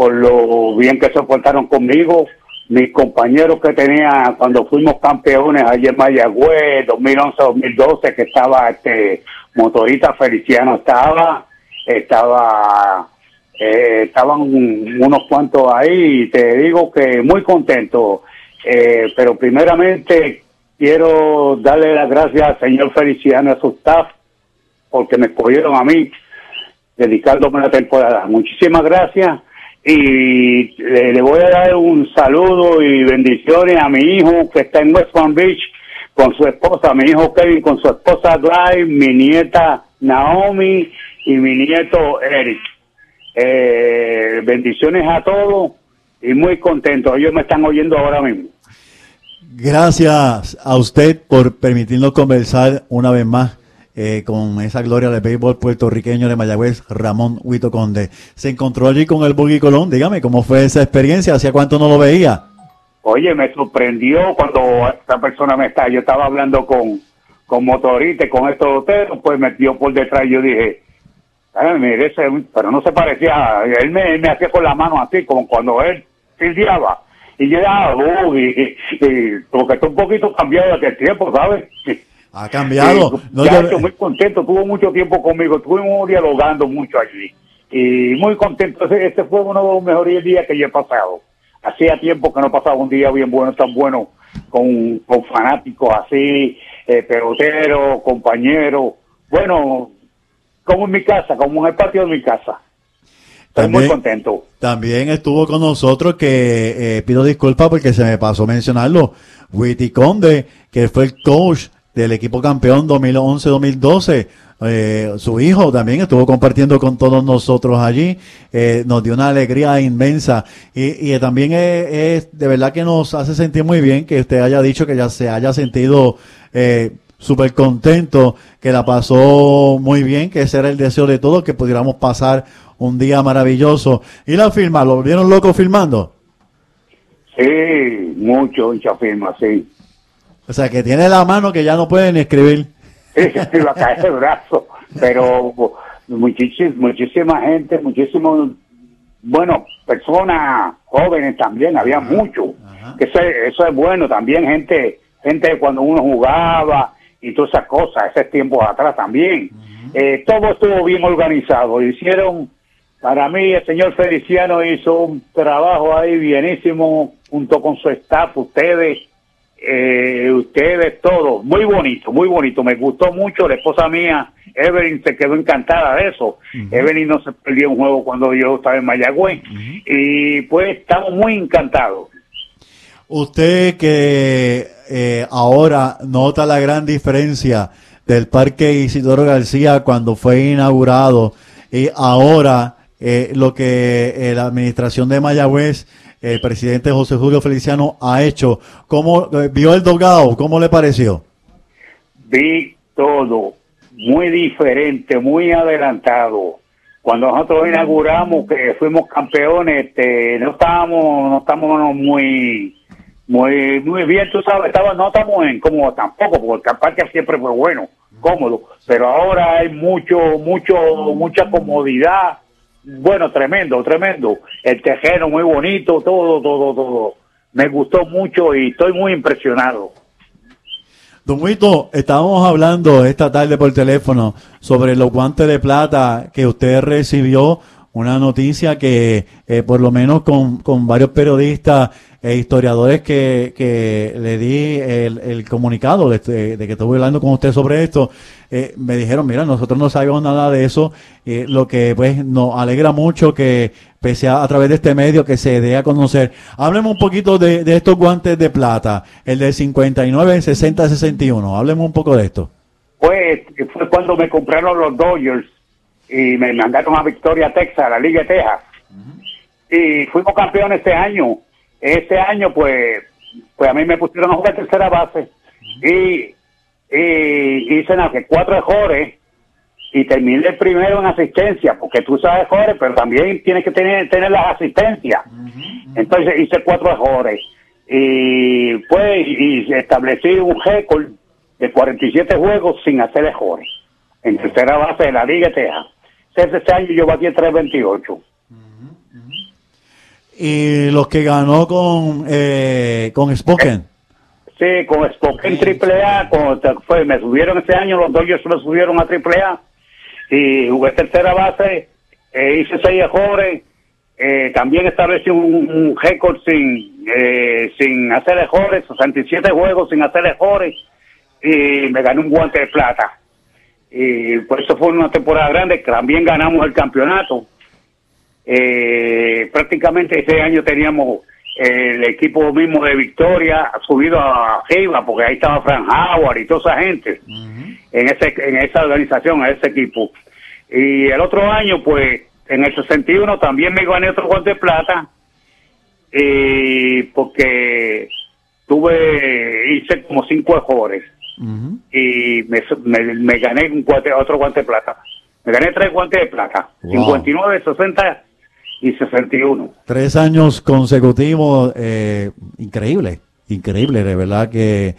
por lo bien que se portaron conmigo, mis compañeros que tenía cuando fuimos campeones allí en Mayagüez, 2011-2012, que estaba este motorista Feliciano estaba, estaba, eh, estaban unos cuantos ahí y te digo que muy contento. Eh, pero primeramente quiero darle las gracias al señor Feliciano y a su staff porque me escogieron a mí dedicándome la temporada. Muchísimas gracias y le, voy a dar un saludo y bendiciones a mi hijo que está en West Palm Beach con su esposa, mi hijo Kevin con su esposa Drive, mi nieta Naomi y mi nieto Eric. Eh, bendiciones a todos y muy contento. Ellos me están oyendo ahora mismo. Gracias a usted por permitirnos conversar una vez más eh, con esa gloria del béisbol puertorriqueño de Mayagüez, Ramón Huito Conde. Se encontró allí con el Buggy Colón. Dígame, ¿cómo fue esa experiencia? ¿Hacía cuánto no lo veía? Oye, me sorprendió cuando esta persona me está. Yo estaba hablando con, con motorista, con estos hoteles, pues me dio por detrás. Yo dije, mire, ese, pero no se parecía. Él me, me hacía con la mano así, como cuando él silbiaba. Y yo era Buggy, y, porque está un poquito cambiado de aquel tiempo, ¿sabes? Ha cambiado. no, muy contento, tuvo mucho tiempo conmigo, estuvimos dialogando mucho allí. Y muy contento, este fue uno de los mejores días que yo he pasado. Hacía tiempo que no pasaba un día bien bueno, tan bueno, con, con fanáticos así, eh, peloteros, compañeros. Bueno, como en mi casa, como en el patio de mi casa. Estoy muy contento. También estuvo con nosotros, que eh, pido disculpas porque se me pasó mencionarlo, Witty Conde, que fue el coach del equipo campeón 2011-2012. Eh, su hijo también estuvo compartiendo con todos nosotros allí, eh, nos dio una alegría inmensa y, y también es, de verdad que nos hace sentir muy bien que usted haya dicho que ya se haya sentido eh, súper contento, que la pasó muy bien, que ese era el deseo de todos, que pudiéramos pasar un día maravilloso. ¿Y la firma? ¿Lo vieron loco filmando? Sí, mucho, mucha firma, sí. O sea, que tiene la mano que ya no pueden escribir. Sí, se va a caer el brazo. Pero muchísima, muchísima gente, muchísimos, bueno, personas jóvenes también, había mucho. Eso, eso es bueno también, gente, gente cuando uno jugaba y todas esas cosas, ese tiempo atrás también. Eh, todo estuvo bien organizado. Hicieron, para mí, el señor Feliciano hizo un trabajo ahí bienísimo junto con su staff, ustedes eh, ustedes todos, muy bonito, muy bonito, me gustó mucho, la esposa mía, Evelyn, se quedó encantada de eso, Evelyn no se perdió un juego cuando yo estaba en Mayagüez, y pues estamos muy encantados. Usted que eh, ahora nota la gran diferencia del Parque Isidoro García cuando fue inaugurado y ahora eh, lo que eh, la administración de Mayagüez el presidente José Julio Feliciano ha hecho. ¿Cómo eh, vio el dogado? ¿Cómo le pareció? Vi todo muy diferente, muy adelantado. Cuando nosotros inauguramos, que fuimos campeones, este, no estábamos, no estábamos muy, muy, muy bien, tú sabes, estaba, no estamos en cómodo tampoco, porque el parque siempre fue bueno, cómodo, pero ahora hay mucho, mucho, mucha comodidad, bueno, tremendo, tremendo. El tejeno muy bonito, todo, todo, todo. Me gustó mucho y estoy muy impresionado. Don Huito, estábamos hablando esta tarde por teléfono sobre los guantes de plata que usted recibió, una noticia que eh, por lo menos con, con varios periodistas e historiadores que, que le di el, el comunicado de, de, que estuve hablando con usted sobre esto, eh, me dijeron, mira, nosotros no sabemos nada de eso, eh, lo que pues nos alegra mucho que pese a, a, través de este medio que se dé a conocer. Hablemos un poquito de, de estos guantes de plata, el de 59, 60, 61, hablemos un poco de esto. Pues fue cuando me compraron los Dodgers y me mandaron a Victoria, Texas, a la Liga de Texas. Y fuimos campeones este año. Este año, pues, pues a mí me pusieron a jugar tercera base. Y, y hice nada, que cuatro mejores y terminé primero en asistencia, porque tú sabes mejores, pero también tienes que tener, tener las asistencias. Entonces hice cuatro mejores y pues y establecí un récord de 47 juegos sin hacer mejores en tercera base de la Liga de Texas. Ese año yo batí 328. y los que ganó con, eh, con Spoken. Sí, con Spoken Triple A, con- fue, me subieron ese año, los Dodgers me subieron a Triple A y jugué tercera base, eh, hice seis errores, eh, también establecí un, un récord sin, eh, sin hacer errores, 67 juegos sin hacer errores y me gané un guante de plata. Y por eso fue una temporada grande, también ganamos el campeonato. Eh, prácticamente ese año teníamos eh, el equipo mismo de Victoria subido a arriba, porque ahí estaba Frank Howard y toda esa gente en, ese, en esa organización, en ese equipo. Y el otro año, pues, en el 61 también me gané otro guante de plata, y porque tuve, hice como cinco errores y me, me, me gané un guante, otro guante de plata. Me gané tres guantes de plata, Wow. 59, 60 y 61. Tres años consecutivos, eh, increíble, increíble, de verdad que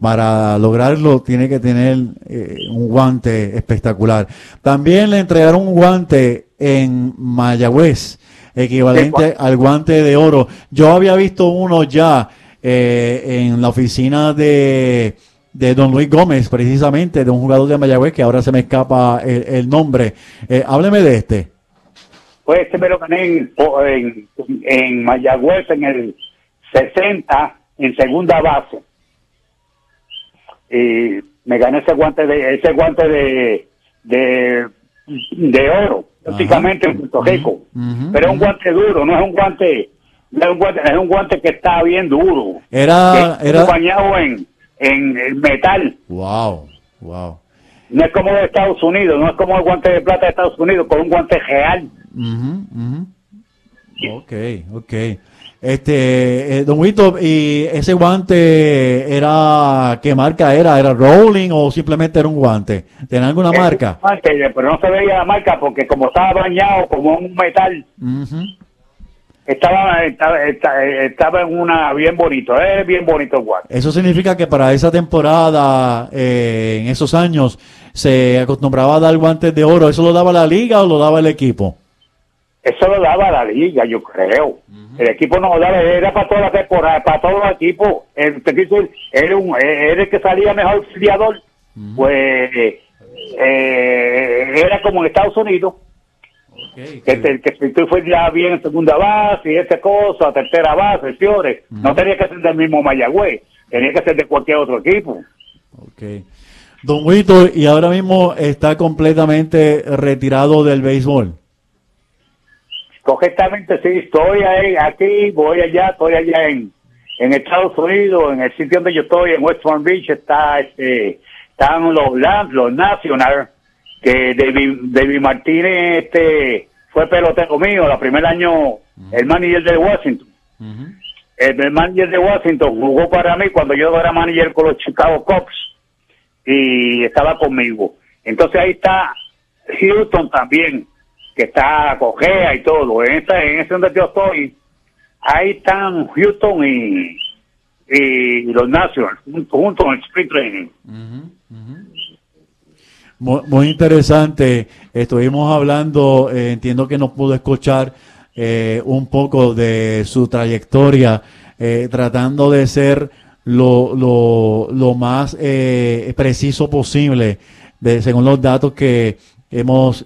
para lograrlo tiene que tener eh, un guante espectacular. También le entregaron un guante en Mayagüez, equivalente al guante de oro. Yo había visto uno ya eh, en la oficina de, de Don Luis Gómez, precisamente, de un jugador de Mayagüez que ahora se me escapa el, el nombre. Eh, hábleme de este. Pues este me lo gané en, en, en Mayagüez en el 60, en segunda base. Y me gané ese guante de ese guante de de, de oro, prácticamente en Puerto Rico. Pero es un guante duro, no es un guante, no es un guante, es un guante que está bien duro. Era, era, bañado en, en el metal. wow, wow. No es como de Estados Unidos, no es como el guante de plata de Estados Unidos, con un guante real. Ujú, ujú. Ok, ok. Este, eh, Don Wito, ¿y ese guante era, qué marca era? ¿Era Rolling o simplemente era un guante? ¿Tenía alguna Es un marca? guante, pero no se veía la marca porque como estaba bañado como un metal, estaba, estaba, estaba en una bien bonito, es bien bonito el guante. Eso significa que para esa temporada, eh, en esos años, se acostumbraba a dar guantes de oro. ¿Eso lo daba la liga o lo daba el equipo? Eso lo daba la liga, yo creo. El equipo no lo daba, era para toda la temporada, para todos los equipos. El, era, un, era el que salía mejor filiador. Pues eh, era como en Estados Unidos, que, te- que si tú fueras ya bien en segunda base y esa cosa, tercera base, fiores, no tenía que ser del mismo Mayagüez, tenía que ser de cualquier otro equipo. Ok. Don Wito, y ahora mismo está completamente retirado del béisbol. Correctamente, sí, estoy ahí, aquí, voy allá, estoy allá en, en Estados Unidos, en el sitio donde yo estoy, en West Palm Beach, está, este, están los, los National, que David, David Martínez este, fue pelotero mío, el primer año, el manager de Washington. El, el manager de Washington jugó para mí cuando yo era manager con los Chicago Cubs y estaba conmigo. Entonces ahí está Houston también, que está Cogea y todo. En esta, en ese donde yo estoy, ahí están Houston y, y los Nationals, juntos junto en el Spring Training. Muy, interesante. Estuvimos hablando, eh, entiendo que nos pudo escuchar eh, un poco de su trayectoria, eh, tratando de ser lo, lo, lo más preciso posible, de, según los datos que hemos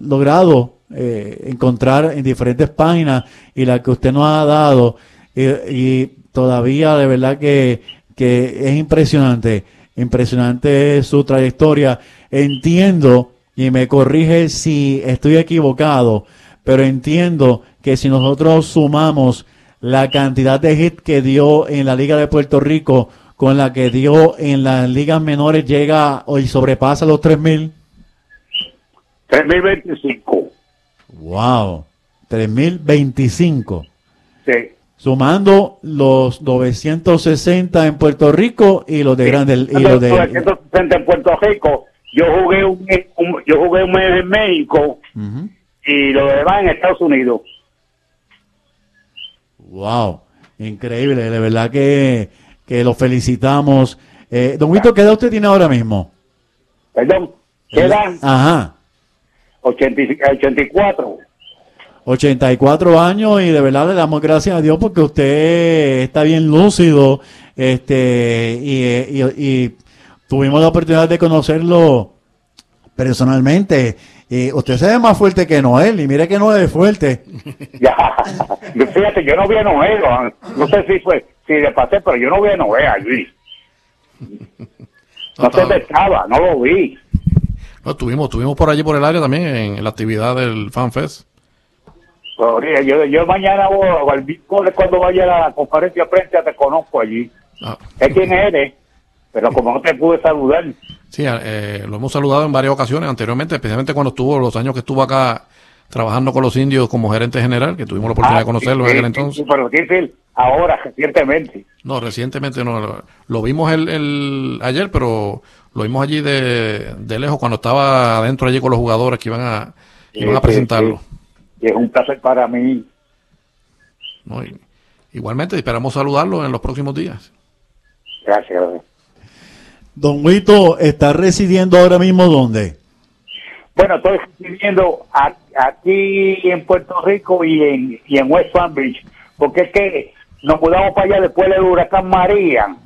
logrado encontrar en diferentes páginas y la que usted nos ha dado. Y, y todavía de verdad que, que es impresionante, impresionante su trayectoria. Entiendo, y me corrige si estoy equivocado, pero entiendo que si nosotros sumamos la cantidad de hits que dio en la Liga de Puerto Rico con la que dio en las ligas menores, llega y sobrepasa los 3000. 3025. Wow, 3025. Sí. Sumando los 960 en Puerto Rico y los de Grandes y los de 960 en Puerto Rico. Yo jugué un, un- yo jugué un mes en México Ujú. y lo demás en Estados Unidos. Wow, increíble, de verdad que, que lo felicitamos. Eh, don Wito, ¿qué edad usted tiene ahora mismo? Perdón, quedan Ajá, 80 y- 84. 84 años y de verdad le damos gracias a Dios porque usted está bien lúcido este y, y- y tuvimos la oportunidad de conocerlo personalmente. Y usted se ve más fuerte que Noel y mire que Noel es fuerte. Ya, fíjate, yo no vi a Noé, no, no sé si fue, si le pasé, pero yo no vi a Noé allí. No sé dónde estaba, no lo vi. No, estuvimos, estuvimos por allí por el área también en, la actividad del FanFest. Yo, yo mañana voy al miércoles cuando vaya a la conferencia de prensa te conozco allí. Ah, Es quién eres, pero como no te pude saludar, sí, eh, lo hemos saludado en varias ocasiones anteriormente, especialmente cuando estuvo, los años que estuvo acá trabajando con los indios como gerente general, que tuvimos la oportunidad Ah, de conocerlo sí, en aquel sí, entonces. sí, pero decir ahora, recientemente. No, recientemente no. Lo, lo vimos el, el- ayer, pero lo vimos allí de, de lejos cuando estaba adentro allí con los jugadores que iban a, iban a presentarlo. Y es un placer para mí. ¿no? Y- igualmente, esperamos saludarlo en los próximos días. Gracias. Don Huito está residiendo ahora mismo dónde? Bueno, estoy viviendo a- aquí en Puerto Rico y en, y en West Palm Beach, porque es que nos mudamos para allá después del huracán María.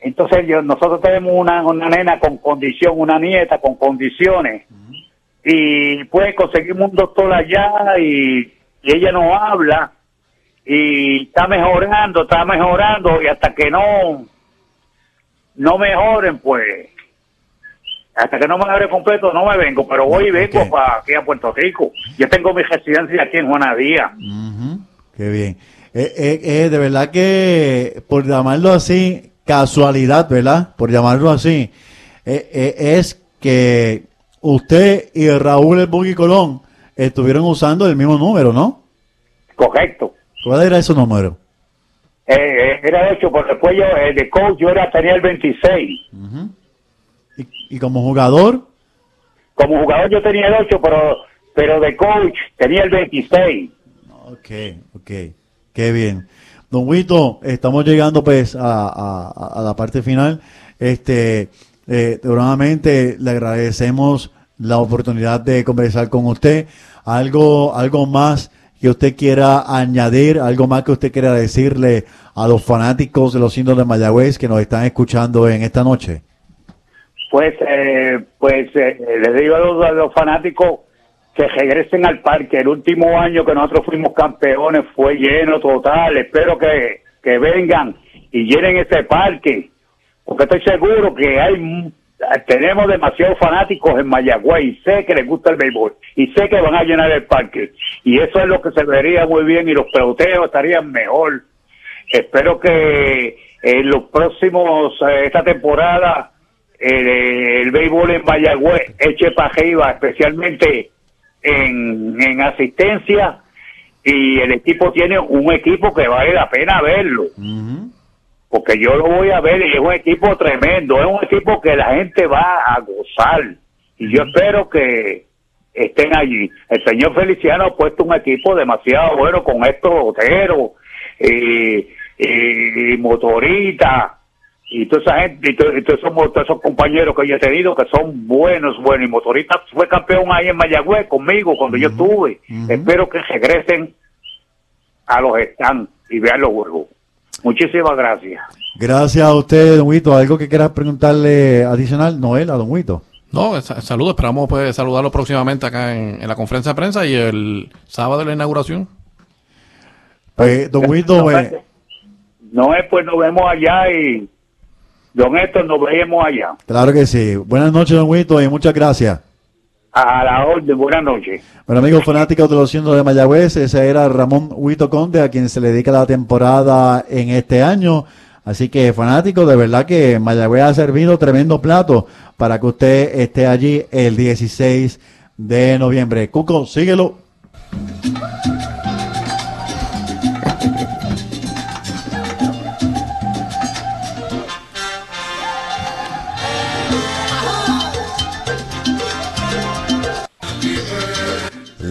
Entonces yo, nosotros tenemos una, una nena con condición, una nieta con condiciones, y pues conseguimos un doctor allá y, y ella no habla y está mejorando, está mejorando y hasta que no no mejoren pues hasta que no me abre completo no me vengo, pero voy y vengo para aquí a Puerto Rico. Yo tengo mi residencia aquí en Juana Díaz. Qué bien. Eh, eh, eh, de verdad que, por llamarlo así, casualidad, ¿verdad? Por llamarlo así, eh, eh, es que usted y Raúl El Buggy Colón estuvieron usando el mismo número, ¿no? Correcto. ¿Cuál era ese número? Eh, era de 8, pero después yo, eh, de coach, yo era, tenía el 26. Y, y como jugador, Como jugador yo tenía el 8, pero, pero de coach tenía el 26. ok, ok, qué bien. Don Huito, estamos llegando pues a, a- a la parte final. Este, eh, nuevamente le agradecemos la oportunidad de conversar con usted. Algo, algo más que usted quiera añadir, algo más que usted quiera decirle a los fanáticos de los indios de Mayagüez que nos están escuchando en esta noche. Pues, eh, pues eh, les digo a los, fanáticos que regresen al parque. El último año que nosotros fuimos campeones fue lleno total. Espero que, que vengan y llenen ese parque, porque estoy seguro que hay m- tenemos demasiados fanáticos en Mayagüez y sé que les gusta el béisbol y sé que van a llenar el parque. Y eso es lo que se vería muy bien y los peloteos estarían mejor. Espero que en los próximos, eh, esta temporada, eh, el béisbol en Mayagüez eche para arriba, especialmente en, en asistencia. Y el equipo tiene un equipo que vale la pena verlo porque yo lo voy a ver y es un equipo tremendo, es un equipo que la gente va a gozar y yo espero que estén allí. El señor Feliciano ha puesto un equipo demasiado bueno con estos Otero y, y, y Motorita y toda esa gente y, to- y todos, esos, todos esos compañeros que yo he tenido que son buenos, buenos y Motorita fue campeón ahí en Mayagüez conmigo cuando yo estuve. Espero que regresen a los stands y vean los juegos. Muchísimas gracias. Gracias a usted, Don Huito. ¿Algo que quiera preguntarle adicional, Noel, a Don Huito? No, sa- saludos, esperamos pues saludarlo próximamente acá en, en la conferencia de prensa y el sábado de la inauguración. Pues, Don Huito, eh, No es pues nos vemos allá y don Héctor nos vemos allá. claro que sí. Buenas noches, Don Huito, y muchas gracias. A la orden, buenas noches. Bueno, amigos fanáticos de los cientos de Mayagüez, ese era Ramón Huito Conde, a quien se le dedica la temporada en este año. Así que, fanáticos, de verdad que Mayagüez ha servido tremendo plato para que usted esté allí el 16 de noviembre. Cuco, síguelo.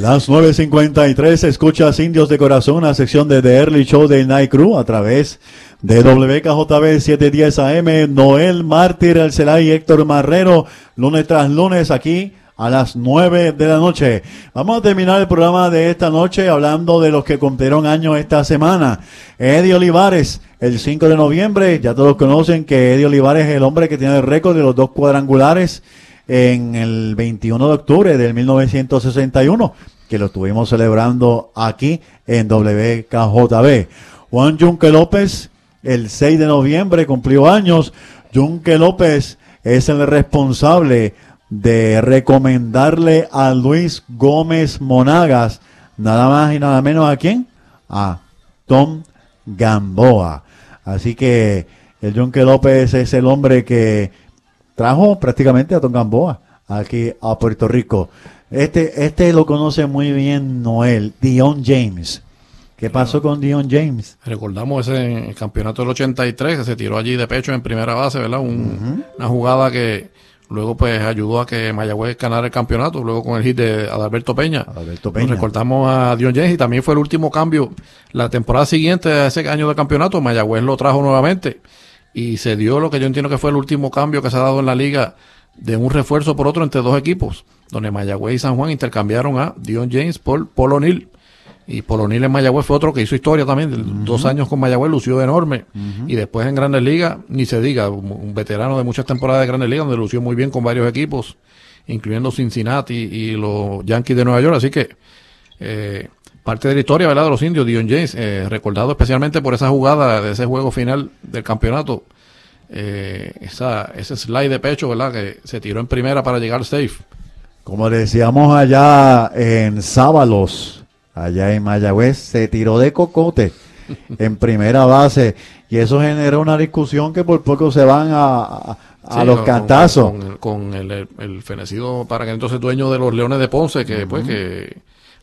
Las 9.53, escuchas Indios de Corazón, una sección de The Early Show de Night Crew a través de WKJB 710 AM, Noel Mártir, Alcelay y Héctor Marrero, lunes tras lunes aquí a las 9 de la noche. Vamos a terminar el programa de esta noche hablando de los que cumplieron años esta semana. Eddie Olivares, el 5 de noviembre, ya todos conocen que Eddie Olivares es el hombre que tiene el récord de los dos cuadrangulares en el 21 de octubre del 1961, que lo estuvimos celebrando aquí en WKJB. Juan Junque López, el 6 de noviembre, cumplió años. Junque López es el responsable de recomendarle a Luis Gómez Monagas, nada más y nada menos a quién? A Tom Gamboa. Así que el Junque López es el hombre que trajo prácticamente a Tom Gamboa aquí a Puerto Rico. Este, este lo conoce muy bien Noel, Dion James. ¿Qué pasó con Dion James? Recordamos ese campeonato del 83 que se tiró allí de pecho en primera base, ¿verdad? Una jugada que luego pues ayudó a que Mayagüez ganara el campeonato, luego con el hit de Adalberto Peña. Adalberto Peña. Nos recordamos a Dion James y también fue el último cambio. La temporada siguiente ese año del campeonato, Mayagüez lo trajo nuevamente y se dio lo que yo entiendo que fue el último cambio que se ha dado en la liga de un refuerzo por otro entre dos equipos, donde Mayagüez y San Juan intercambiaron a Dion James por Polo O'Neill. Y Polonil en Mayagüez fue otro que hizo historia también. Dos años con Mayagüez lució enorme. Y después en Grandes Ligas, ni se diga, un, un veterano de muchas temporadas de Grandes Ligas, donde lució muy bien con varios equipos, incluyendo Cincinnati y los Yankees de Nueva York. Así que eh, parte de la historia ¿verdad? de los indios, Dion James, eh, recordado especialmente por esa jugada de ese juego final del campeonato. Eh, esa, ese slide de pecho, ¿verdad? Que se tiró en primera para llegar safe. Como decíamos allá en Sábalos, allá en Mayagüez, se tiró de cocote en primera base y eso generó una discusión que por poco se van a, a, los con- cantazos. Con, con el, el- el fenecido, para que entonces dueño de los Leones de Ponce, que pues que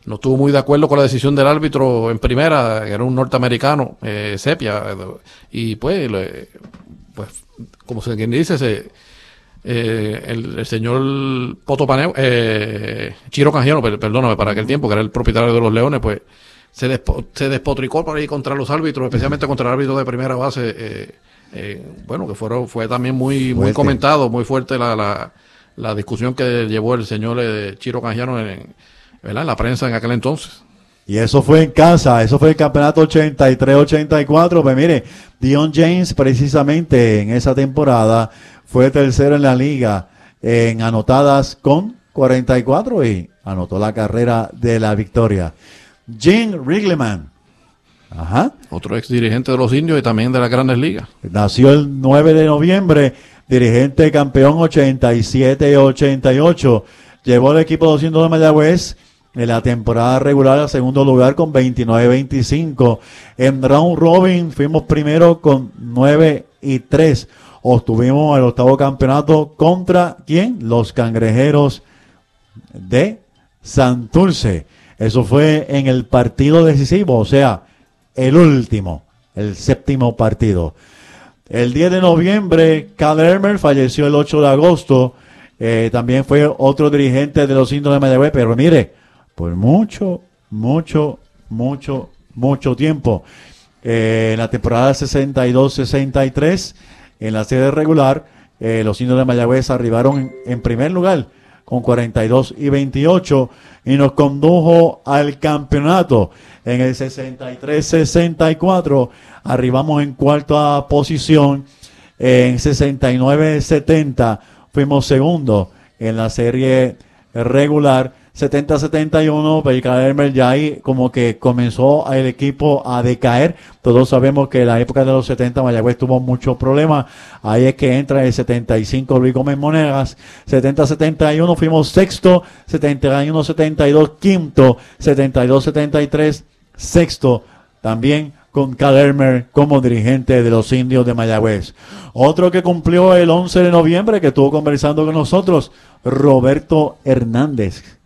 no estuvo muy de acuerdo con la decisión del árbitro en primera, que era un norteamericano, eh, Sepia, y pues, le- pues como se quien dice, se, eh, el, el señor Poto Paneo, eh, Chiro Canjiano, per- perdóname, para aquel tiempo, que era el propietario de los Leones, pues se, despo- se despotricó por ahí contra los árbitros, especialmente contra el árbitro de primera base. eh, eh, bueno, que fueron, fue también muy, muy Fuerte. comentado, muy fuerte la, la, la discusión que llevó el señor eh, Chiro Canjiano en, ¿verdad? la prensa en aquel entonces. Y eso fue en casa, eso fue el campeonato 83-84. Pues mire, Dion James precisamente en esa temporada fue tercero en la liga en anotadas con 44 y anotó la carrera de la victoria. Jim Wrigleyman, ajá, Otro ex dirigente de los indios y también de las grandes ligas. nació el 9 de noviembre, dirigente campeón 87-88. Llevó el equipo 200 de Mayagüez en la temporada regular al segundo lugar con 29-25. En round robin fuimos primero con 9 y 3. Obtuvimos el octavo campeonato contra quién? Los cangrejeros de Santurce. Eso fue en el partido decisivo, o sea, el último, el séptimo partido. El 10 de noviembre, Cal falleció el 8 de agosto. Eh, también fue otro dirigente de los indios de Mayagüez, pero mire, por mucho, mucho, mucho, mucho tiempo. Eh, en la temporada 62-63, en la serie regular, eh, los indios de Mayagüez arribaron en, en primer lugar con 42 y 28 y nos condujo al campeonato. En el 63-64 arribamos en cuarta posición. En 69-70 fuimos segundo en la serie regular 70-71 Belka Elmer ya ahí como que comenzó el equipo a decaer. Todos sabemos que en la época de los 70 Mayagüez tuvo muchos problemas. Ahí es que entra el 75 Luis Gómez Monegas. 70-71 fuimos sexto. 71-72 quinto. 72-73 sexto. También con Cal Elmer como dirigente de los indios de Mayagüez. Otro que cumplió el 11 de noviembre, que estuvo conversando con nosotros, Roberto Hernández.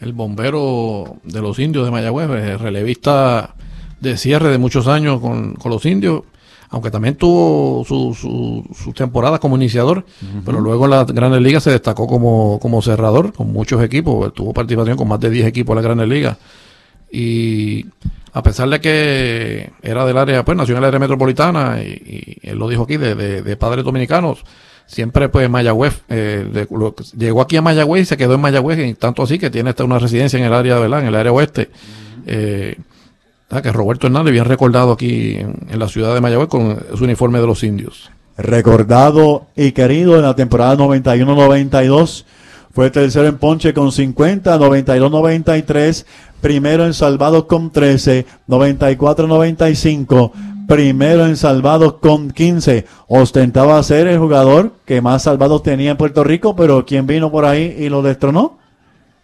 El bombero de los indios de Mayagüez, eh, relevista de cierre de muchos años con, con los indios, aunque también tuvo su, su, su temporada como iniciador, pero luego en las grandes ligas se destacó como, como cerrador con muchos equipos, tuvo participación con más de 10 equipos en las grandes ligas. Y a pesar de que era del área, pues nació en el área metropolitana y, y él lo dijo aquí, de, de, de padres dominicanos, siempre pues Mayagüez, eh, de- lo- llegó aquí a Mayagüez y se quedó en Mayagüez, y tanto así que tiene hasta una residencia en el área, ¿verdad? En el área oeste. Eh, ah, que Roberto Hernández, bien recordado aquí en, en la ciudad de Mayagüez con su uniforme de los indios. recordado y querido en la temporada 91-92. Fue tercero en ponche con 50, 92-93, primero en salvados con 13, 94-95, primero en salvados con 15. Ostentaba ser el jugador que más salvados tenía en Puerto Rico, pero ¿quién vino por ahí y lo destronó?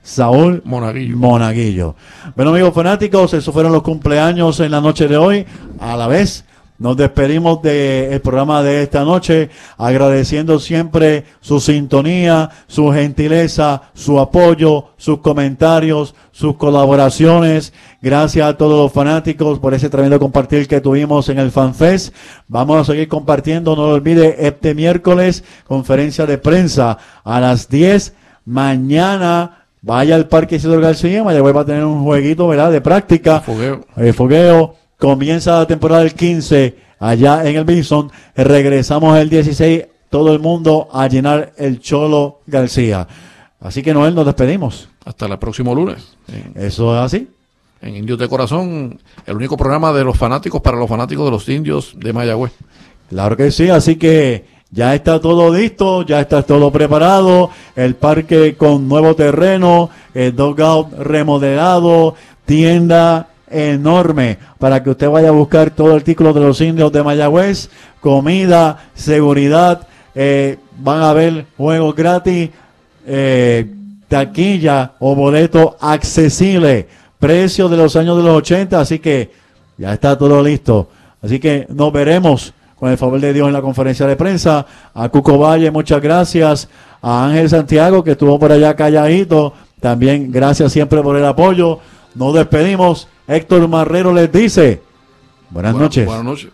Saúl Monaguillo. Monaguillo. Bueno, amigos fanáticos, esos fueron los cumpleaños en la noche de hoy. A la vez, nos despedimos del programa de esta noche, agradeciendo siempre su sintonía, su gentileza, su apoyo, sus comentarios, sus colaboraciones. Gracias a todos los fanáticos por ese tremendo compartir que tuvimos en el FanFest. Vamos a seguir compartiendo, no lo olvide, este miércoles, conferencia de prensa a las 10. Mañana vaya al Parque Isidro García, Mayagüez va a tener un jueguito, ¿verdad? De práctica. Fogueo. Fogueo comienza la temporada el 15 allá en el Bison. Regresamos el 16, todo el mundo a llenar el Cholo García. Así que Noel, nos despedimos. Hasta el próximo lunes. Eso es así. en Indios de Corazón, el único programa de los fanáticos para los fanáticos de los indios de Mayagüez. Claro que sí, así que ya está todo listo, ya está todo preparado, el parque con nuevo terreno, el dugout remodelado, tienda enorme para que usted vaya a buscar todo el título de los indios de Mayagüez, comida, seguridad, eh, van a haber juegos gratis, eh, taquilla o boleto accesible, precio de los años de los 80, así que ya está todo listo. Así que nos veremos con el favor de Dios en la conferencia de prensa. A Cuco Valle, muchas gracias. A Ángel Santiago, que estuvo por allá calladito. También gracias siempre por el apoyo. Nos despedimos. Héctor Marrero les dice buenas Buenas- noches. Buenas noches.